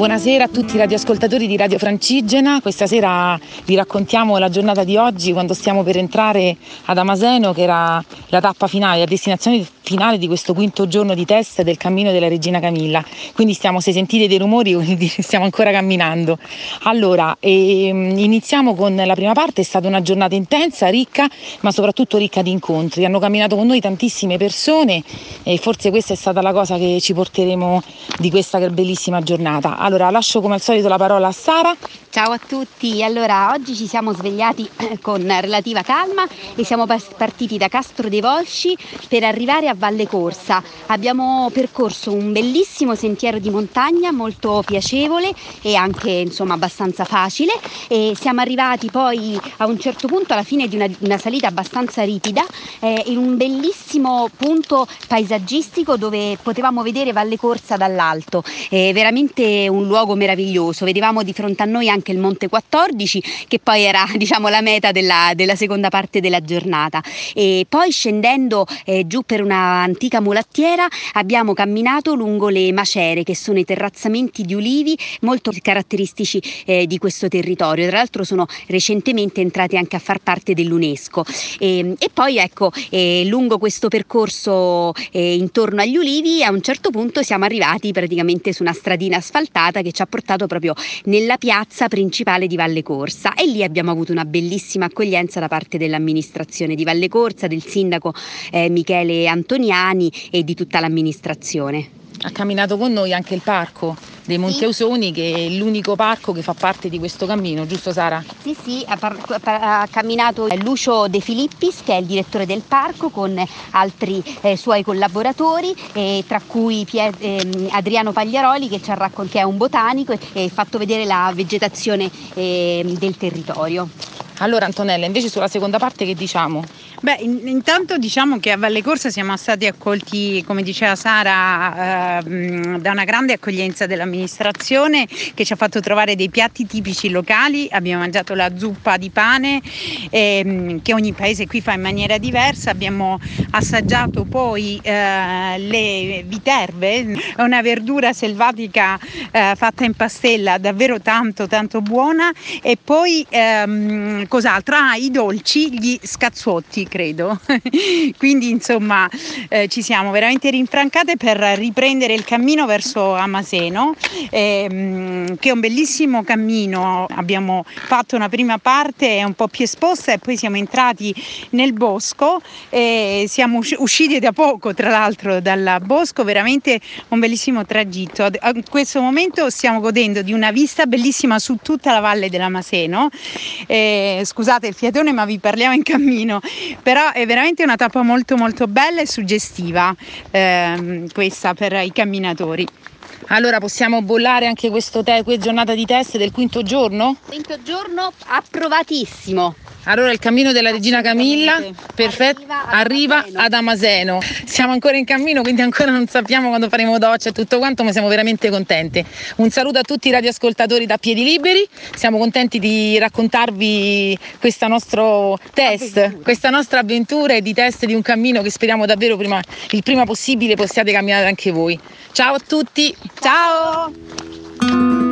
Buonasera a tutti i radioascoltatori di Radio Francigena. Questa sera vi raccontiamo la giornata di oggi quando stiamo per entrare ad Amaseno, che era la tappa finale, la destinazione finale di questo quinto giorno di test del cammino della Regina Camilla. Quindi stiamo, se sentite dei rumori, stiamo ancora camminando. Allora, ehm, iniziamo con la prima parte, è stata una giornata intensa, ricca, ma soprattutto ricca di incontri. Hanno camminato con noi tantissime persone e forse questa è stata la cosa che ci porteremo di questa bellissima giornata. Allora, lascio come al solito la parola a Sara. Ciao a tutti, allora oggi ci siamo svegliati con relativa calma e siamo partiti da Castro dei Volsci per arrivare a Valle Corsa. Abbiamo percorso un bellissimo sentiero di montagna molto piacevole e anche insomma abbastanza facile e siamo arrivati poi a un certo punto alla fine di una, una salita abbastanza ripida eh, in un bellissimo punto paesaggistico dove potevamo vedere Valle Corsa dall'alto. È veramente un luogo meraviglioso, vedevamo di fronte a noi anche il Monte 14 che poi era diciamo la meta della, della seconda parte della giornata. E poi scendendo eh, giù per una antica mulattiera abbiamo camminato lungo le macere che sono i terrazzamenti di ulivi molto caratteristici eh, di questo territorio, tra l'altro sono recentemente entrati anche a far parte dell'UNESCO. E, e poi ecco eh, lungo questo percorso eh, intorno agli ulivi a un certo punto siamo arrivati praticamente su una stradina asfaltata che ci ha portato proprio nella piazza principale di Valle Corsa e lì abbiamo avuto una bellissima accoglienza da parte dell'amministrazione di Valle Corsa, del sindaco eh, Michele Antoniani e di tutta l'amministrazione. Ha camminato con noi anche il parco dei Monti sì. Che è l'unico parco che fa parte di questo cammino, giusto Sara? Sì, sì, ha, par- ha camminato Lucio De Filippis che è il direttore del parco con altri eh, suoi collaboratori eh, tra cui Pier- eh, Adriano Pagliaroli che ci ha raccontato che è un botanico e ha fatto vedere la vegetazione ehm, del territorio. Allora Antonella, invece sulla seconda parte che diciamo? Beh, in, intanto diciamo che a Valle Corsa siamo stati accolti, come diceva Sara, eh, da una grande accoglienza dell'amministrazione che ci ha fatto trovare dei piatti tipici locali. Abbiamo mangiato la zuppa di pane eh, che ogni paese qui fa in maniera diversa. Abbiamo assaggiato poi eh, le viterbe, una verdura selvatica eh, fatta in pastella davvero tanto tanto buona e poi ehm, cos'altro? Ah, i dolci, gli scazzotti credo. Quindi insomma eh, ci siamo veramente rinfrancate per riprendere il cammino verso Amaseno, ehm, che è un bellissimo cammino. Abbiamo fatto una prima parte un po' più esposta e poi siamo entrati nel bosco e siamo usciti da poco tra l'altro dal bosco, veramente un bellissimo tragitto. In questo momento stiamo godendo di una vista bellissima su tutta la valle dell'Amaseno. Eh, scusate il fiatone ma vi parliamo in cammino però è veramente una tappa molto molto bella e suggestiva ehm, questa per i camminatori. Allora possiamo bollare anche questo te- giornata di test del quinto giorno? Quinto giorno approvatissimo. Allora il cammino della Regina Camilla, perfetto, arriva, ad Amaseno. Siamo ancora in cammino, quindi ancora non sappiamo quando faremo doccia e tutto quanto, ma siamo veramente contenti. Un saluto a tutti i radioascoltatori da Piedi Liberi, siamo contenti di raccontarvi questo nostro test, questa nostra avventura e di test di un cammino che speriamo davvero prima, il prima possibile possiate camminare anche voi. Ciao a tutti! Ciao!